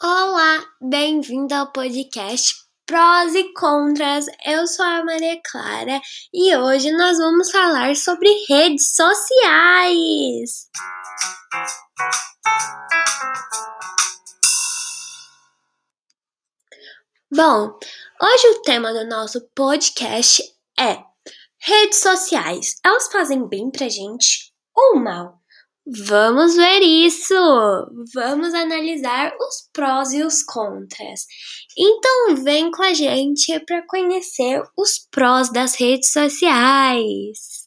Olá, bem-vindo ao podcast Prós e Contras. Eu sou a Maria Clara e hoje nós vamos falar sobre redes sociais. Bom, hoje o tema do nosso podcast é redes sociais. Elas fazem bem pra gente ou mal? Vamos ver isso! Vamos analisar os prós e os contras. Então, vem com a gente para conhecer os prós das redes sociais.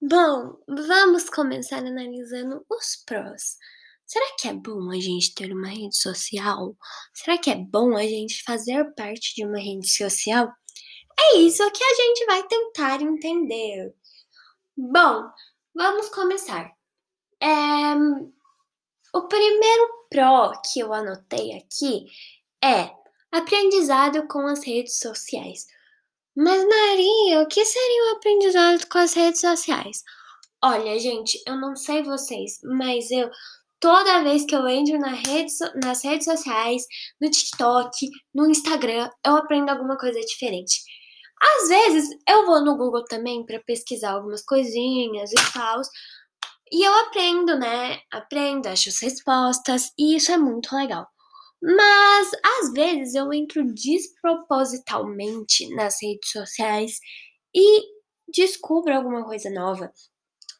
Bom, vamos começar analisando os prós. Será que é bom a gente ter uma rede social? Será que é bom a gente fazer parte de uma rede social? É isso que a gente vai tentar entender. Bom, vamos começar. É, o primeiro pró que eu anotei aqui é aprendizado com as redes sociais. Mas, Maria, o que seria o aprendizado com as redes sociais? Olha, gente, eu não sei vocês, mas eu toda vez que eu entro na rede, nas redes sociais, no TikTok, no Instagram, eu aprendo alguma coisa diferente. Às vezes eu vou no Google também para pesquisar algumas coisinhas e tal. E eu aprendo, né? Aprendo, acho as respostas e isso é muito legal. Mas às vezes eu entro despropositalmente nas redes sociais e descubro alguma coisa nova.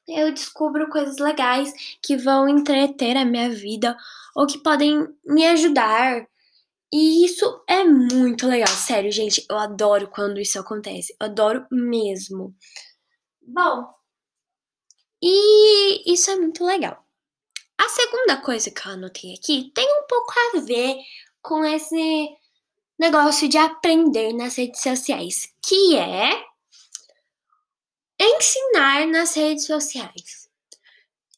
Eu descubro coisas legais que vão entreter a minha vida ou que podem me ajudar e isso é muito legal, sério, gente. Eu adoro quando isso acontece. Eu adoro mesmo. Bom, e isso é muito legal. A segunda coisa que eu anotei aqui tem um pouco a ver com esse negócio de aprender nas redes sociais, que é ensinar nas redes sociais.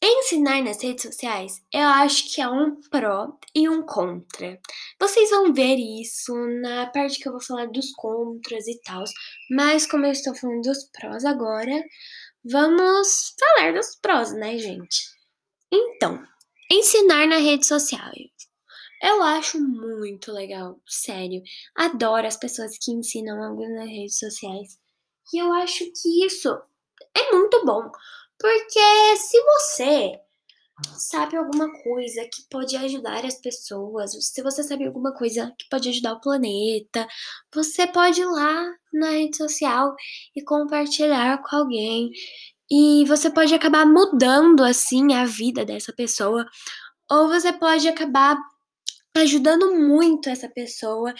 Ensinar nas redes sociais, eu acho que é um pró e um contra. Vocês vão ver isso na parte que eu vou falar dos contras e tal, mas como eu estou falando dos prós agora, vamos falar dos prós, né, gente? Então, ensinar na rede social. Eu acho muito legal, sério. Adoro as pessoas que ensinam algo nas redes sociais. E eu acho que isso é muito bom, porque se você sabe alguma coisa que pode ajudar as pessoas, se você sabe alguma coisa que pode ajudar o planeta, você pode ir lá na rede social e compartilhar com alguém. E você pode acabar mudando assim a vida dessa pessoa, ou você pode acabar ajudando muito essa pessoa.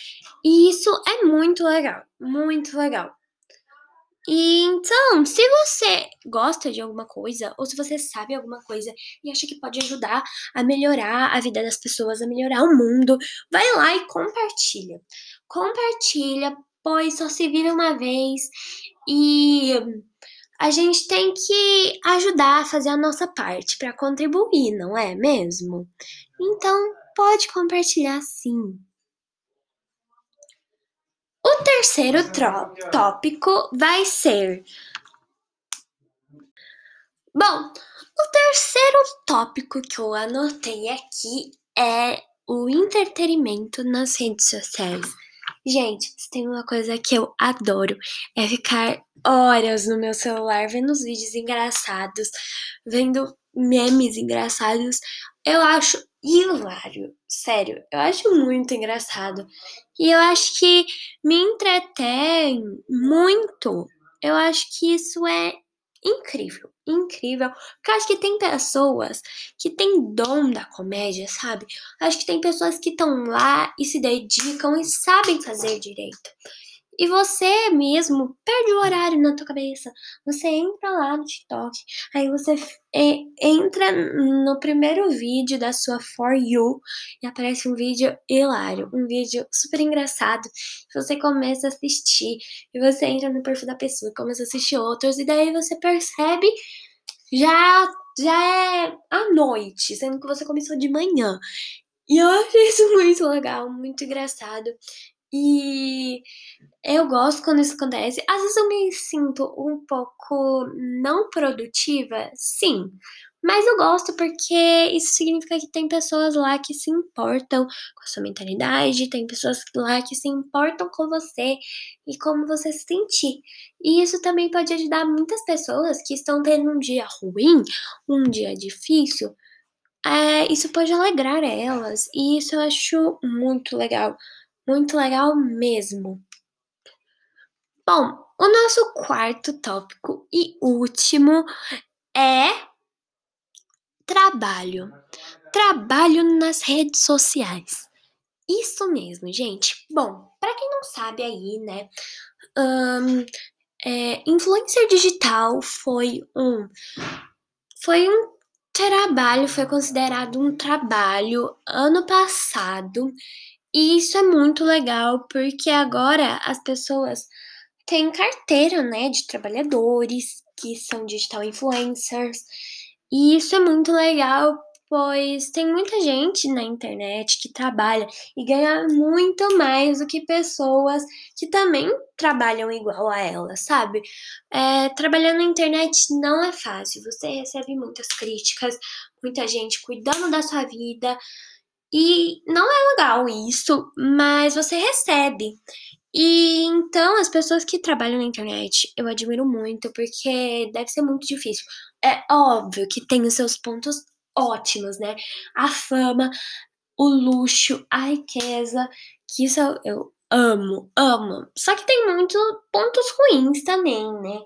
E isso é muito legal, muito legal. Então, se você gosta de alguma coisa, ou se você sabe alguma coisa e acha que pode ajudar a melhorar a vida das pessoas, a melhorar o mundo, vai lá e compartilha. Compartilha, pois só se vive uma vez e a gente tem que ajudar a fazer a nossa parte para contribuir, não é mesmo? Então, pode compartilhar sim. O terceiro tópico vai ser. Bom, o terceiro tópico que eu anotei aqui é o entretenimento nas redes sociais. Gente, tem uma coisa que eu adoro é ficar horas no meu celular vendo os vídeos engraçados, vendo memes engraçados. Eu acho hilário, sério, eu acho muito engraçado. E eu acho que me entretém muito. Eu acho que isso é incrível, incrível. Porque acho que tem pessoas que têm dom da comédia, sabe? Acho que tem pessoas que estão lá e se dedicam e sabem fazer direito. E você mesmo perde o horário na tua cabeça. Você entra lá no TikTok, aí você entra no primeiro vídeo da sua For You e aparece um vídeo hilário, um vídeo super engraçado. Você começa a assistir e você entra no perfil da pessoa, começa a assistir outros e daí você percebe já já é à noite, sendo que você começou de manhã. E eu acho isso muito legal, muito engraçado. E eu gosto quando isso acontece. Às vezes eu me sinto um pouco não produtiva, sim, Mas eu gosto porque isso significa que tem pessoas lá que se importam com a sua mentalidade, tem pessoas lá que se importam com você e como você se sentir. E isso também pode ajudar muitas pessoas que estão tendo um dia ruim, um dia difícil. É, isso pode alegrar elas. E isso eu acho muito legal. Muito legal mesmo. Bom, o nosso quarto tópico e último é Trabalho. Trabalho nas redes sociais. Isso mesmo, gente. Bom, para quem não sabe aí, né? Um, é, influencer digital foi um foi um trabalho, foi considerado um trabalho ano passado. E isso é muito legal porque agora as pessoas têm carteira, né, de trabalhadores que são digital influencers e isso é muito legal, pois tem muita gente na internet que trabalha e ganha muito mais do que pessoas que também trabalham igual a ela, sabe? É, trabalhar na internet não é fácil, você recebe muitas críticas, muita gente cuidando da sua vida. E não é legal isso, mas você recebe. E então, as pessoas que trabalham na internet, eu admiro muito, porque deve ser muito difícil. É óbvio que tem os seus pontos ótimos, né? A fama, o luxo, a riqueza, que isso eu amo, amo. Só que tem muitos pontos ruins também, né?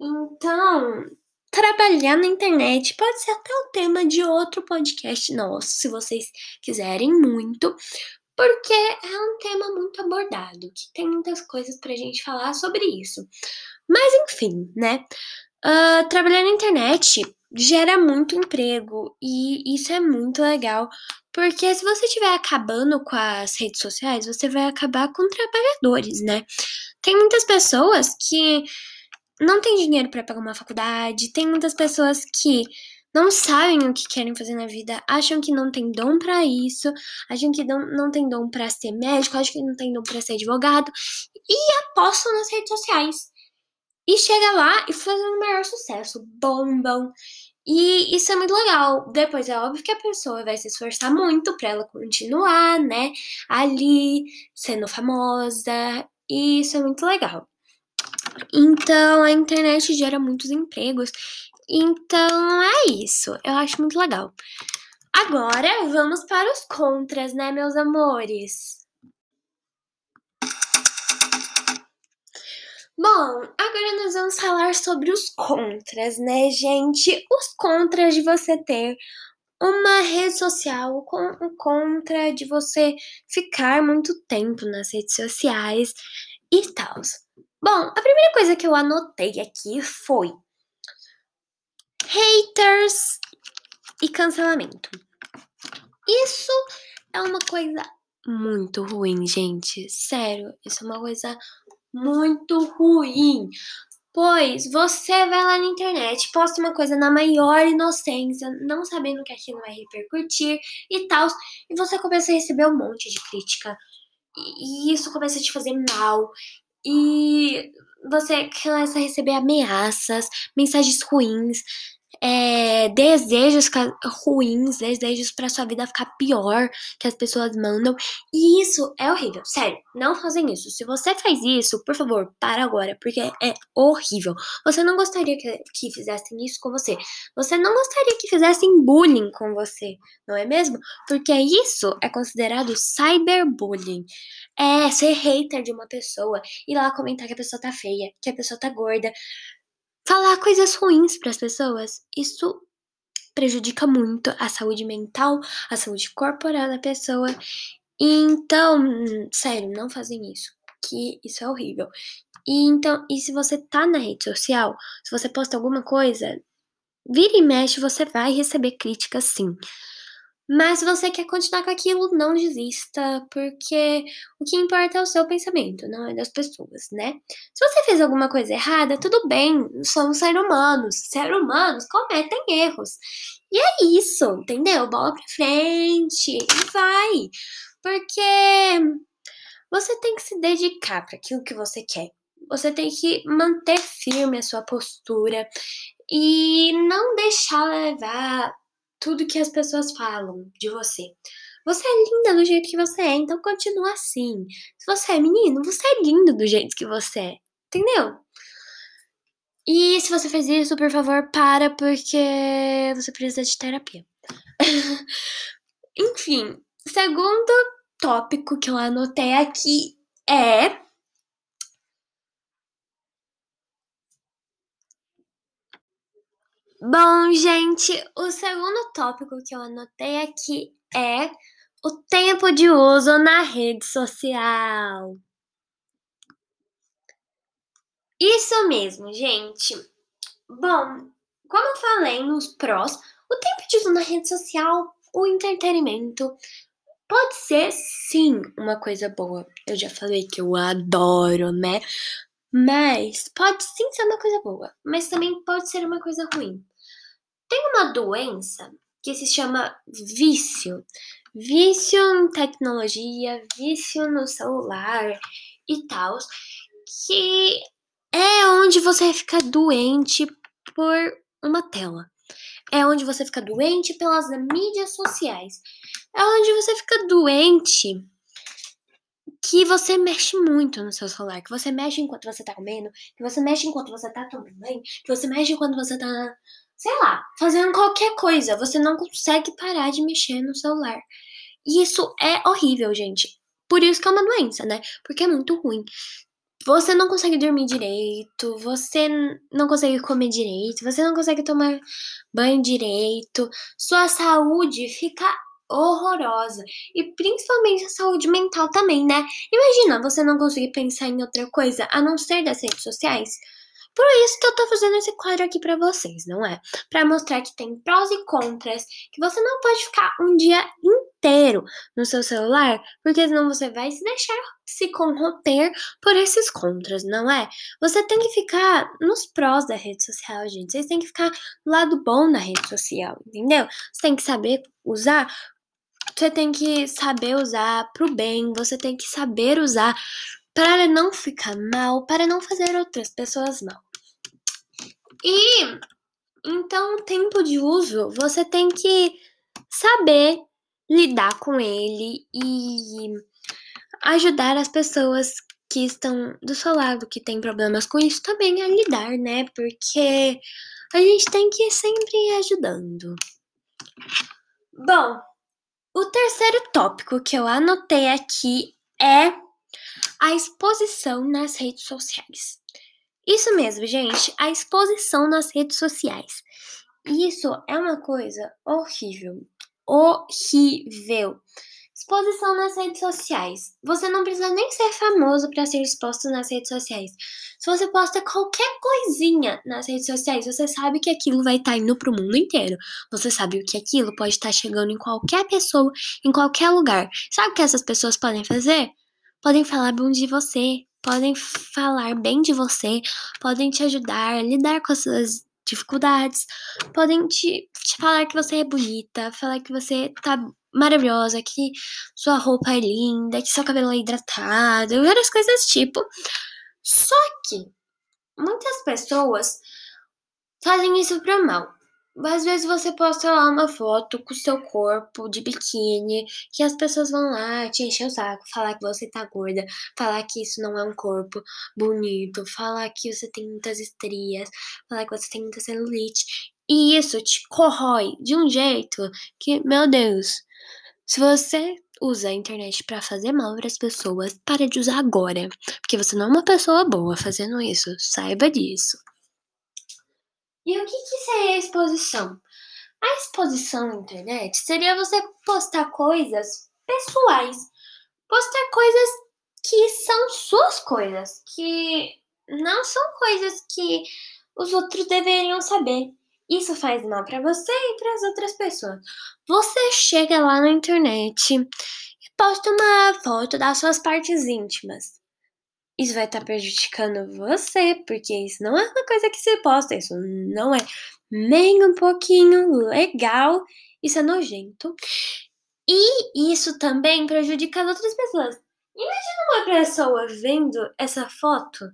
Então, trabalhar na internet pode ser até o tema de outro podcast nosso, se vocês quiserem muito, porque é um tema muito abordado, que tem muitas coisas pra gente falar sobre isso. Mas enfim, né? Uh, trabalhar na internet gera muito emprego e isso é muito legal, porque se você estiver acabando com as redes sociais, você vai acabar com trabalhadores, né? Tem muitas pessoas que não têm dinheiro para pagar uma faculdade, tem muitas pessoas que não sabem o que querem fazer na vida, acham que não tem dom para isso, acham que não, não tem dom para ser médico, acham que não tem dom para ser advogado e apostam nas redes sociais. E chega lá e faz o maior sucesso, bombam. E isso é muito legal. Depois é óbvio que a pessoa vai se esforçar muito para ela continuar, né? Ali, sendo famosa. E isso é muito legal. Então, a internet gera muitos empregos então é isso. Eu acho muito legal. Agora vamos para os contras, né, meus amores? Bom, agora nós vamos falar sobre os contras, né, gente? Os contras de você ter uma rede social, o contra de você ficar muito tempo nas redes sociais e tal. Bom, a primeira coisa que eu anotei aqui foi haters e cancelamento. Isso é uma coisa muito ruim, gente. Sério, isso é uma coisa muito ruim. Pois você vai lá na internet, posta uma coisa na maior inocência, não sabendo que aquilo vai repercutir e tal, e você começa a receber um monte de crítica. E isso começa a te fazer mal. E você começa a receber ameaças, mensagens ruins, é, desejos ruins, desejos para sua vida ficar pior que as pessoas mandam. E isso é horrível. Sério, não fazem isso. Se você faz isso, por favor, para agora, porque é horrível. Você não gostaria que, que fizessem isso com você. Você não gostaria que fizessem bullying com você, não é mesmo? Porque isso é considerado cyberbullying. É ser hater de uma pessoa, ir lá comentar que a pessoa tá feia, que a pessoa tá gorda falar coisas ruins para as pessoas, isso prejudica muito a saúde mental, a saúde corporal da pessoa. Então, sério, não fazem isso, que isso é horrível. E então, e se você tá na rede social, se você posta alguma coisa, vira e mexe, você vai receber críticas sim. Mas se você quer continuar com aquilo, não desista, porque o que importa é o seu pensamento, não é das pessoas, né? Se você fez alguma coisa errada, tudo bem, somos seres humanos. Seres humanos cometem erros. E é isso, entendeu? Bola pra frente e vai. Porque você tem que se dedicar para aquilo que você quer. Você tem que manter firme a sua postura e não deixar levar tudo que as pessoas falam de você. Você é linda do jeito que você é, então continua assim. Se você é menino, você é lindo do jeito que você é. Entendeu? E se você fez isso, por favor, para, porque você precisa de terapia. Enfim, segundo tópico que eu anotei aqui é. Bom, gente, o segundo tópico que eu anotei aqui é o tempo de uso na rede social. Isso mesmo, gente. Bom, como eu falei nos prós, o tempo de uso na rede social, o entretenimento, pode ser sim uma coisa boa. Eu já falei que eu adoro, né? Mas pode sim ser uma coisa boa, mas também pode ser uma coisa ruim. Tem uma doença que se chama vício. Vício em tecnologia, vício no celular e tal, que é onde você fica doente por uma tela. É onde você fica doente pelas mídias sociais. É onde você fica doente que você mexe muito no seu celular, que você mexe enquanto você tá comendo, que você mexe enquanto você tá tomando banho, que você mexe enquanto você tá, sei lá, fazendo qualquer coisa. Você não consegue parar de mexer no celular. E isso é horrível, gente. Por isso que é uma doença, né? Porque é muito ruim você não consegue dormir direito, você não consegue comer direito, você não consegue tomar banho direito, sua saúde fica horrorosa. E principalmente a saúde mental também, né? Imagina você não conseguir pensar em outra coisa a não ser das redes sociais. Por isso que eu tô fazendo esse quadro aqui para vocês, não é? Para mostrar que tem prós e contras, que você não pode ficar um dia inteiro no seu celular, porque senão você vai se deixar se corromper por esses contras, não é? Você tem que ficar nos prós da rede social, gente. Vocês têm que ficar do lado bom da rede social, entendeu? Você tem que saber usar você tem que saber usar pro bem, você tem que saber usar para não ficar mal, para não fazer outras pessoas mal. E então, o tempo de uso, você tem que saber lidar com ele e ajudar as pessoas que estão do seu lado, que têm problemas com isso, também a lidar, né? Porque a gente tem que ir sempre ir ajudando. Bom, o terceiro tópico que eu anotei aqui é a exposição nas redes sociais. Isso mesmo, gente, a exposição nas redes sociais. Isso é uma coisa horrível. Horrível. Exposição nas redes sociais. Você não precisa nem ser famoso para ser exposto nas redes sociais. Se você posta qualquer coisinha nas redes sociais, você sabe que aquilo vai estar tá indo pro mundo inteiro. Você sabe que aquilo pode estar tá chegando em qualquer pessoa, em qualquer lugar. Sabe o que essas pessoas podem fazer? Podem falar bom de você, podem falar bem de você, podem te ajudar lidar com as suas dificuldades, podem te, te falar que você é bonita, falar que você tá maravilhosa, que sua roupa é linda, que seu cabelo é hidratado, várias coisas tipo. Só que muitas pessoas fazem isso pro mal. Às vezes você posta lá uma foto com o seu corpo de biquíni, que as pessoas vão lá te encher o saco, falar que você tá gorda, falar que isso não é um corpo bonito, falar que você tem muitas estrias, falar que você tem muita celulite. E isso te corrói de um jeito que, meu Deus, se você usa a internet para fazer mal para as pessoas, para de usar agora, porque você não é uma pessoa boa fazendo isso, saiba disso. E o que, que seria exposição? A exposição na internet seria você postar coisas pessoais, postar coisas que são suas coisas, que não são coisas que os outros deveriam saber. Isso faz mal para você e para as outras pessoas. Você chega lá na internet e posta uma foto das suas partes íntimas isso vai estar tá prejudicando você, porque isso não é uma coisa que se posta, isso não é nem um pouquinho legal, isso é nojento. E isso também prejudica as outras pessoas. Imagina uma pessoa vendo essa foto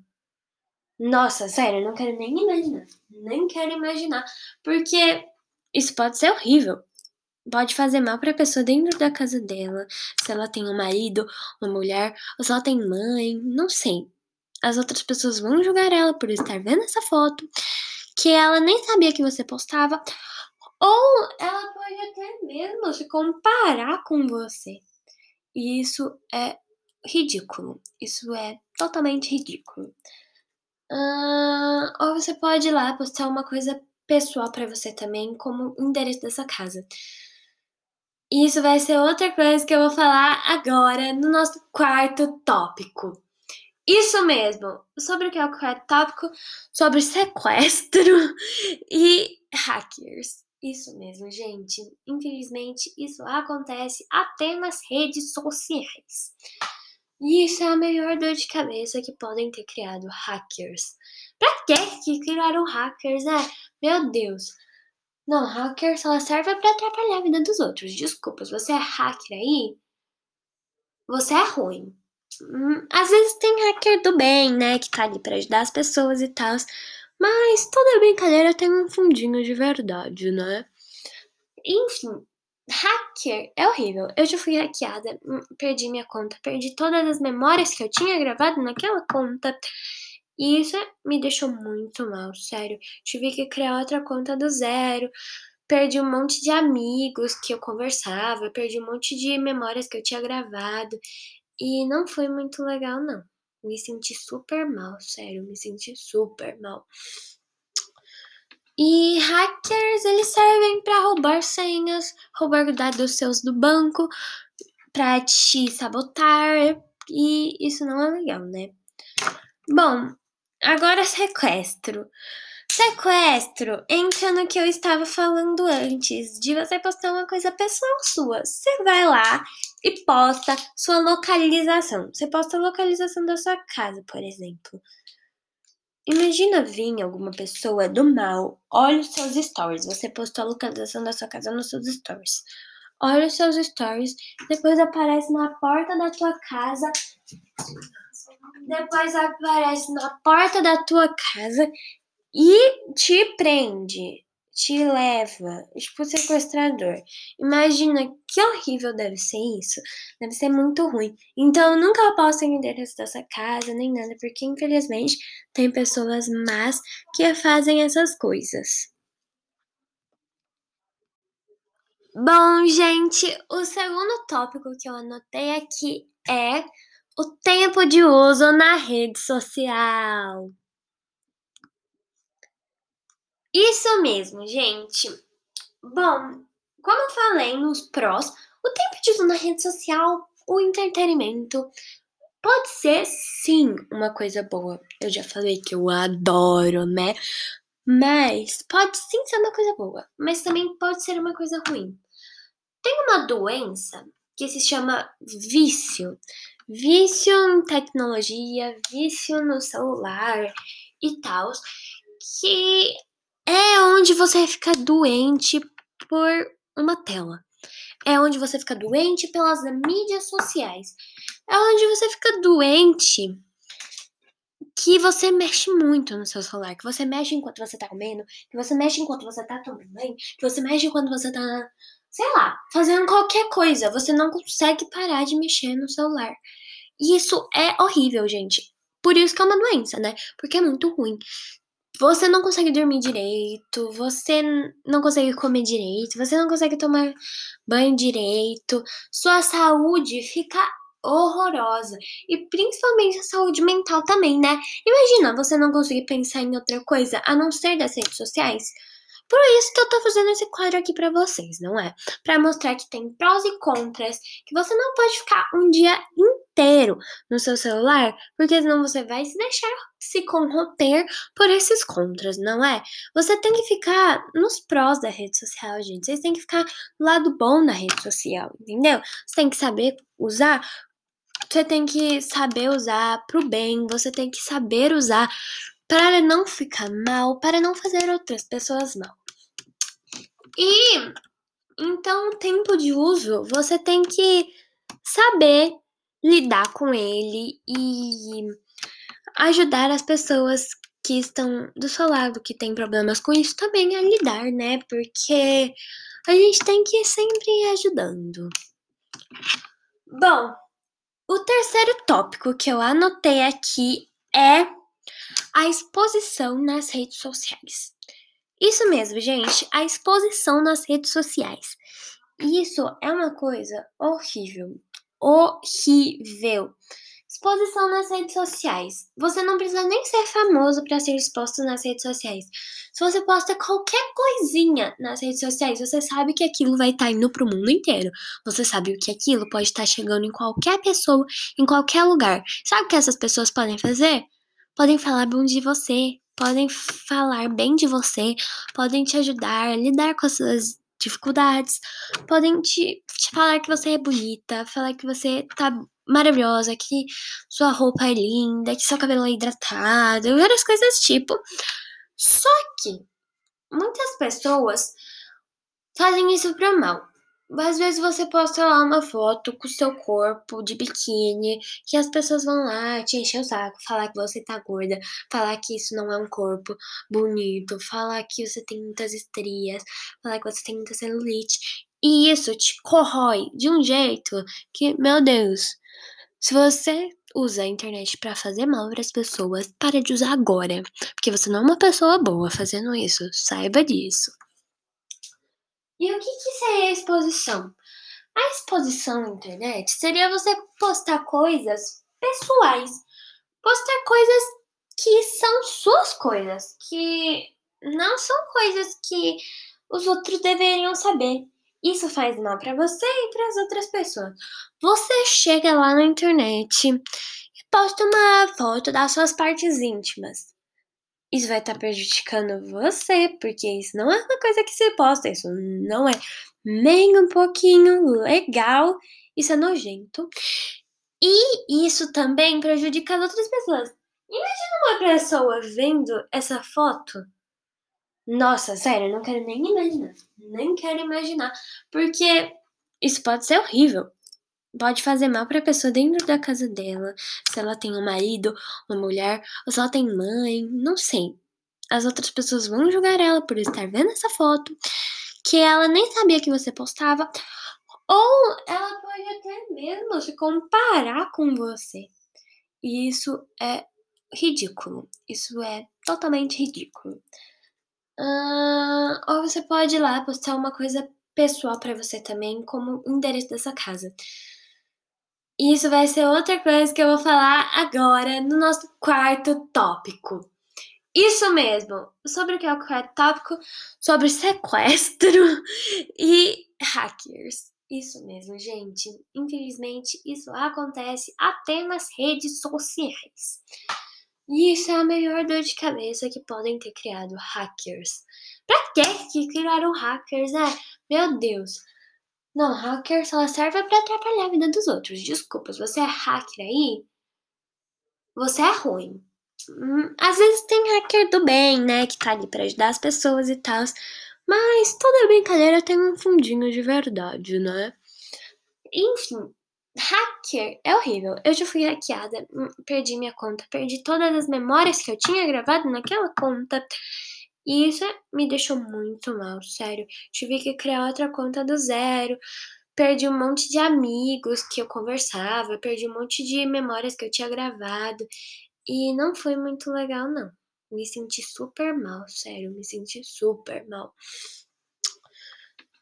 Nossa, sério, não quero nem imaginar. Nem quero imaginar. Porque isso pode ser horrível. Pode fazer mal pra pessoa dentro da casa dela. Se ela tem um marido, uma mulher, ou se ela tem mãe, não sei. As outras pessoas vão julgar ela por estar vendo essa foto, que ela nem sabia que você postava. Ou ela pode até mesmo se comparar com você. E isso é ridículo. Isso é totalmente ridículo. Uh, ou você pode ir lá postar uma coisa pessoal para você também, como endereço dessa casa. Isso vai ser outra coisa que eu vou falar agora no nosso quarto tópico. Isso mesmo! Sobre o que é o quarto tópico? Sobre sequestro e hackers. Isso mesmo, gente. Infelizmente, isso acontece até nas redes sociais. E isso é a melhor dor de cabeça que podem ter criado hackers. Pra que criaram hackers, né? Meu Deus. Não, hacker só serve para atrapalhar a vida dos outros. Desculpa, se você é hacker aí, você é ruim. Hum, às vezes tem hacker do bem, né? Que tá ali pra ajudar as pessoas e tal. Mas toda brincadeira tem um fundinho de verdade, né? Enfim, hacker é horrível. Eu já fui hackeada, hum, perdi minha conta, perdi todas as memórias que eu tinha gravado naquela conta. E isso me deixou muito mal, sério. Tive que criar outra conta do zero. Perdi um monte de amigos que eu conversava, perdi um monte de memórias que eu tinha gravado. E não foi muito legal, não. Me senti super mal, sério, me senti super mal. E hackers, eles servem para roubar senhas, roubar dados seus do banco, para te sabotar, e isso não é legal, né? Bom, agora sequestro. Sequestro entra no que eu estava falando antes, de você postar uma coisa pessoal sua. Você vai lá e posta sua localização. Você posta a localização da sua casa, por exemplo. Imagina vir alguma pessoa do mal, olha os seus stories. Você postou a localização da sua casa nos seus stories. Olha os seus stories, depois aparece na porta da tua casa. Depois aparece na porta da tua casa e te prende te leva, tipo sequestrador. Imagina que horrível deve ser isso. Deve ser muito ruim. Então, nunca posso o endereço dessa casa nem nada, porque infelizmente tem pessoas más que fazem essas coisas. Bom, gente, o segundo tópico que eu anotei aqui é o tempo de uso na rede social. Isso mesmo, gente. Bom, como eu falei nos prós, o tempo de uso na rede social, o entretenimento, pode ser sim uma coisa boa. Eu já falei que eu adoro, né? Mas pode sim ser uma coisa boa, mas também pode ser uma coisa ruim. Tem uma doença que se chama vício. Vício em tecnologia, vício no celular e tal, que é onde você fica doente por uma tela. É onde você fica doente pelas mídias sociais. É onde você fica doente que você mexe muito no seu celular, que você mexe enquanto você tá comendo, que você mexe enquanto você tá tomando banho, que você mexe enquanto você tá, sei lá, fazendo qualquer coisa. Você não consegue parar de mexer no celular. E isso é horrível, gente. Por isso que é uma doença, né? Porque é muito ruim você não consegue dormir direito, você não consegue comer direito, você não consegue tomar banho direito, sua saúde fica horrorosa. E principalmente a saúde mental também, né? Imagina você não conseguir pensar em outra coisa a não ser das redes sociais. Por isso que eu tô fazendo esse quadro aqui para vocês, não é? Para mostrar que tem prós e contras, que você não pode ficar um dia inteiro no seu celular, porque senão você vai se deixar se corromper por esses contras, não é? Você tem que ficar nos prós da rede social, gente. Vocês têm que ficar do lado bom da rede social, entendeu? Você tem que saber usar você tem que saber usar pro bem, você tem que saber usar para não ficar mal, para não fazer outras pessoas mal. E então, o tempo de uso, você tem que saber lidar com ele e ajudar as pessoas que estão do seu lado, que tem problemas com isso, também a lidar, né? Porque a gente tem que ir sempre ajudando. Bom, o terceiro tópico que eu anotei aqui é a exposição nas redes sociais. Isso mesmo, gente, a exposição nas redes sociais. Isso é uma coisa horrível. Horrível. Exposição nas redes sociais. Você não precisa nem ser famoso para ser exposto nas redes sociais. Se você posta qualquer coisinha nas redes sociais, você sabe que aquilo vai estar tá indo pro mundo inteiro. Você sabe que aquilo pode estar tá chegando em qualquer pessoa, em qualquer lugar. Sabe o que essas pessoas podem fazer? Podem falar bom de você, podem falar bem de você, podem te ajudar lidar com as suas dificuldades, podem te, te falar que você é bonita, falar que você tá maravilhosa, que sua roupa é linda, que seu cabelo é hidratado, várias coisas tipo. Só que muitas pessoas fazem isso pro mal. Às vezes você posta lá uma foto com o seu corpo de biquíni, que as pessoas vão lá te encher o saco, falar que você tá gorda, falar que isso não é um corpo bonito, falar que você tem muitas estrias, falar que você tem muita celulite. E isso te corrói de um jeito que, meu Deus, se você usa a internet para fazer mal para as pessoas, pare de usar agora, porque você não é uma pessoa boa fazendo isso, saiba disso. E o que, que seria a exposição? A exposição na internet seria você postar coisas pessoais, postar coisas que são suas coisas, que não são coisas que os outros deveriam saber. Isso faz mal para você e para as outras pessoas. Você chega lá na internet e posta uma foto das suas partes íntimas isso vai estar tá prejudicando você, porque isso não é uma coisa que se posta, isso não é nem um pouquinho legal, isso é nojento. E isso também prejudica as outras pessoas. Imagina uma pessoa vendo essa foto. Nossa, sério, não quero nem imaginar. Nem quero imaginar. Porque isso pode ser horrível pode fazer mal para a pessoa dentro da casa dela, se ela tem um marido, uma mulher, ou se ela tem mãe, não sei. As outras pessoas vão julgar ela por estar vendo essa foto, que ela nem sabia que você postava, ou ela pode até mesmo se comparar com você. E isso é ridículo. Isso é totalmente ridículo. Uh, ou você pode ir lá postar uma coisa pessoal para você também, como endereço dessa casa. Isso vai ser outra coisa que eu vou falar agora no nosso quarto tópico. Isso mesmo. Sobre o que é o quarto tópico? Sobre sequestro e hackers. Isso mesmo, gente. Infelizmente, isso acontece até nas redes sociais. E isso é a melhor dor de cabeça que podem ter criado hackers. Pra que criaram hackers, né? Meu Deus. Não, hacker só serve para atrapalhar a vida dos outros. Desculpa, se você é hacker aí, você é ruim. Hum, às vezes tem hacker do bem, né? Que tá ali pra ajudar as pessoas e tal. Mas toda brincadeira tem um fundinho de verdade, né? Enfim, hacker é horrível. Eu já fui hackeada, hum, perdi minha conta, perdi todas as memórias que eu tinha gravado naquela conta. E isso me deixou muito mal, sério. Tive que criar outra conta do zero. Perdi um monte de amigos que eu conversava, perdi um monte de memórias que eu tinha gravado. E não foi muito legal, não. Me senti super mal, sério, me senti super mal.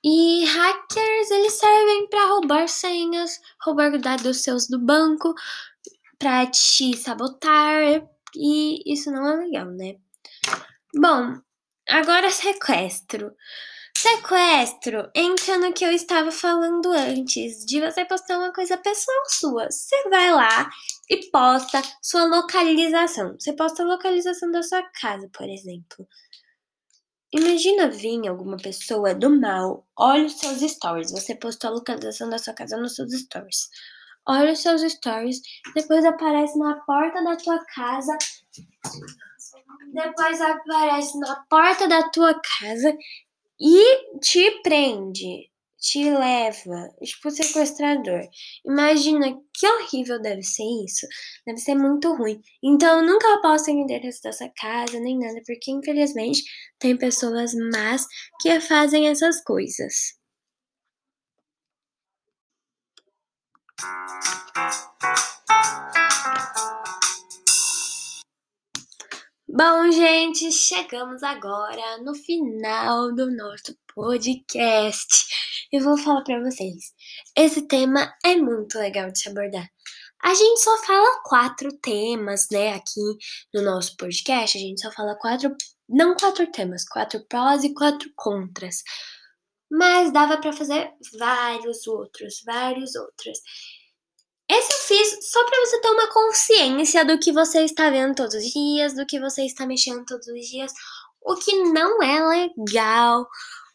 E hackers, eles servem para roubar senhas, roubar dados seus do banco, para te sabotar, e isso não é legal, né? Bom, Agora sequestro. Sequestro entra no que eu estava falando antes, de você postar uma coisa pessoal sua. Você vai lá e posta sua localização. Você posta a localização da sua casa, por exemplo. Imagina vir alguma pessoa do mal, olha os seus stories. Você postou a localização da sua casa nos seus stories. Olha os seus stories, depois aparece na porta da tua casa depois aparece na porta da tua casa e te prende. te leva, tipo sequestrador. Imagina que horrível deve ser isso. Deve ser muito ruim. Então, eu nunca posso o endereço dessa casa nem nada, porque infelizmente tem pessoas más que fazem essas coisas. Bom, gente, chegamos agora no final do nosso podcast. Eu vou falar para vocês. Esse tema é muito legal de se abordar. A gente só fala quatro temas, né, aqui no nosso podcast. A gente só fala quatro, não quatro temas, quatro prós e quatro contras. Mas dava para fazer vários outros, vários outros. Esse eu fiz só para você ter uma consciência do que você está vendo todos os dias, do que você está mexendo todos os dias, o que não é legal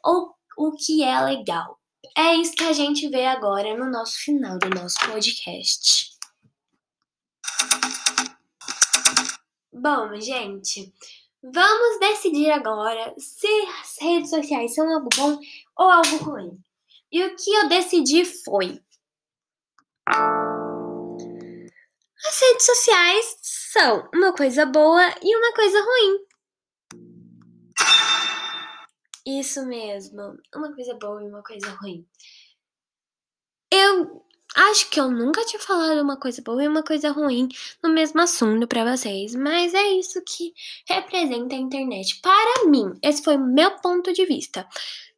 ou o que é legal. É isso que a gente vê agora no nosso final do nosso podcast. Bom, gente, vamos decidir agora se as redes sociais são algo bom ou algo ruim. E o que eu decidi foi as redes sociais são uma coisa boa e uma coisa ruim. Isso mesmo, uma coisa boa e uma coisa ruim. Eu acho que eu nunca tinha falado uma coisa boa e uma coisa ruim no mesmo assunto para vocês, mas é isso que representa a internet. Para mim, esse foi o meu ponto de vista.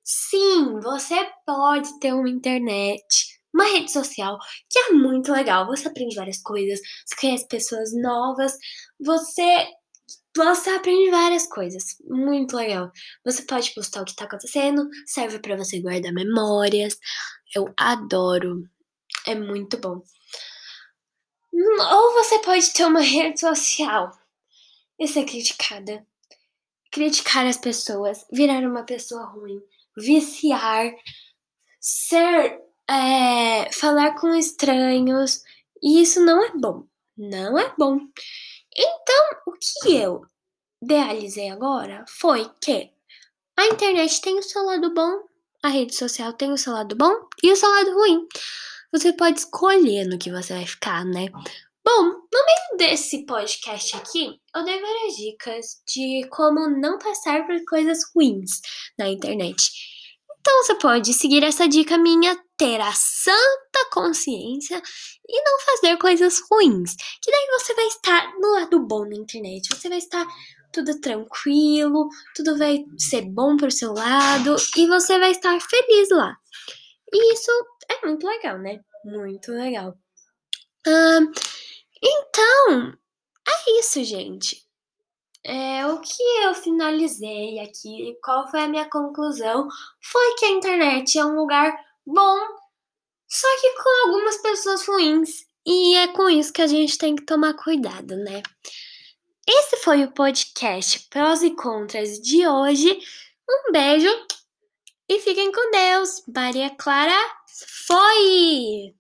Sim, você pode ter uma internet uma rede social que é muito legal. Você aprende várias coisas, você conhece pessoas novas, você você aprende várias coisas. Muito legal. Você pode postar o que tá acontecendo, serve para você guardar memórias. Eu adoro. É muito bom. Ou você pode ter uma rede social e ser criticada. Criticar as pessoas, virar uma pessoa ruim, viciar, ser é, falar com estranhos, e isso não é bom. Não é bom. Então, o que eu idealizei agora foi que a internet tem o seu lado bom, a rede social tem o seu lado bom e o seu lado ruim. Você pode escolher no que você vai ficar, né? Bom, no meio desse podcast aqui, eu dei várias dicas de como não passar por coisas ruins na internet. Então você pode seguir essa dica minha, ter a santa consciência e não fazer coisas ruins. Que daí você vai estar no lado bom na internet. Você vai estar tudo tranquilo, tudo vai ser bom pro seu lado e você vai estar feliz lá. E isso é muito legal, né? Muito legal. então, é isso, gente. É, o que eu finalizei aqui, qual foi a minha conclusão, foi que a internet é um lugar bom, só que com algumas pessoas ruins. E é com isso que a gente tem que tomar cuidado, né? Esse foi o podcast Prós e Contras de hoje. Um beijo e fiquem com Deus. Maria Clara foi!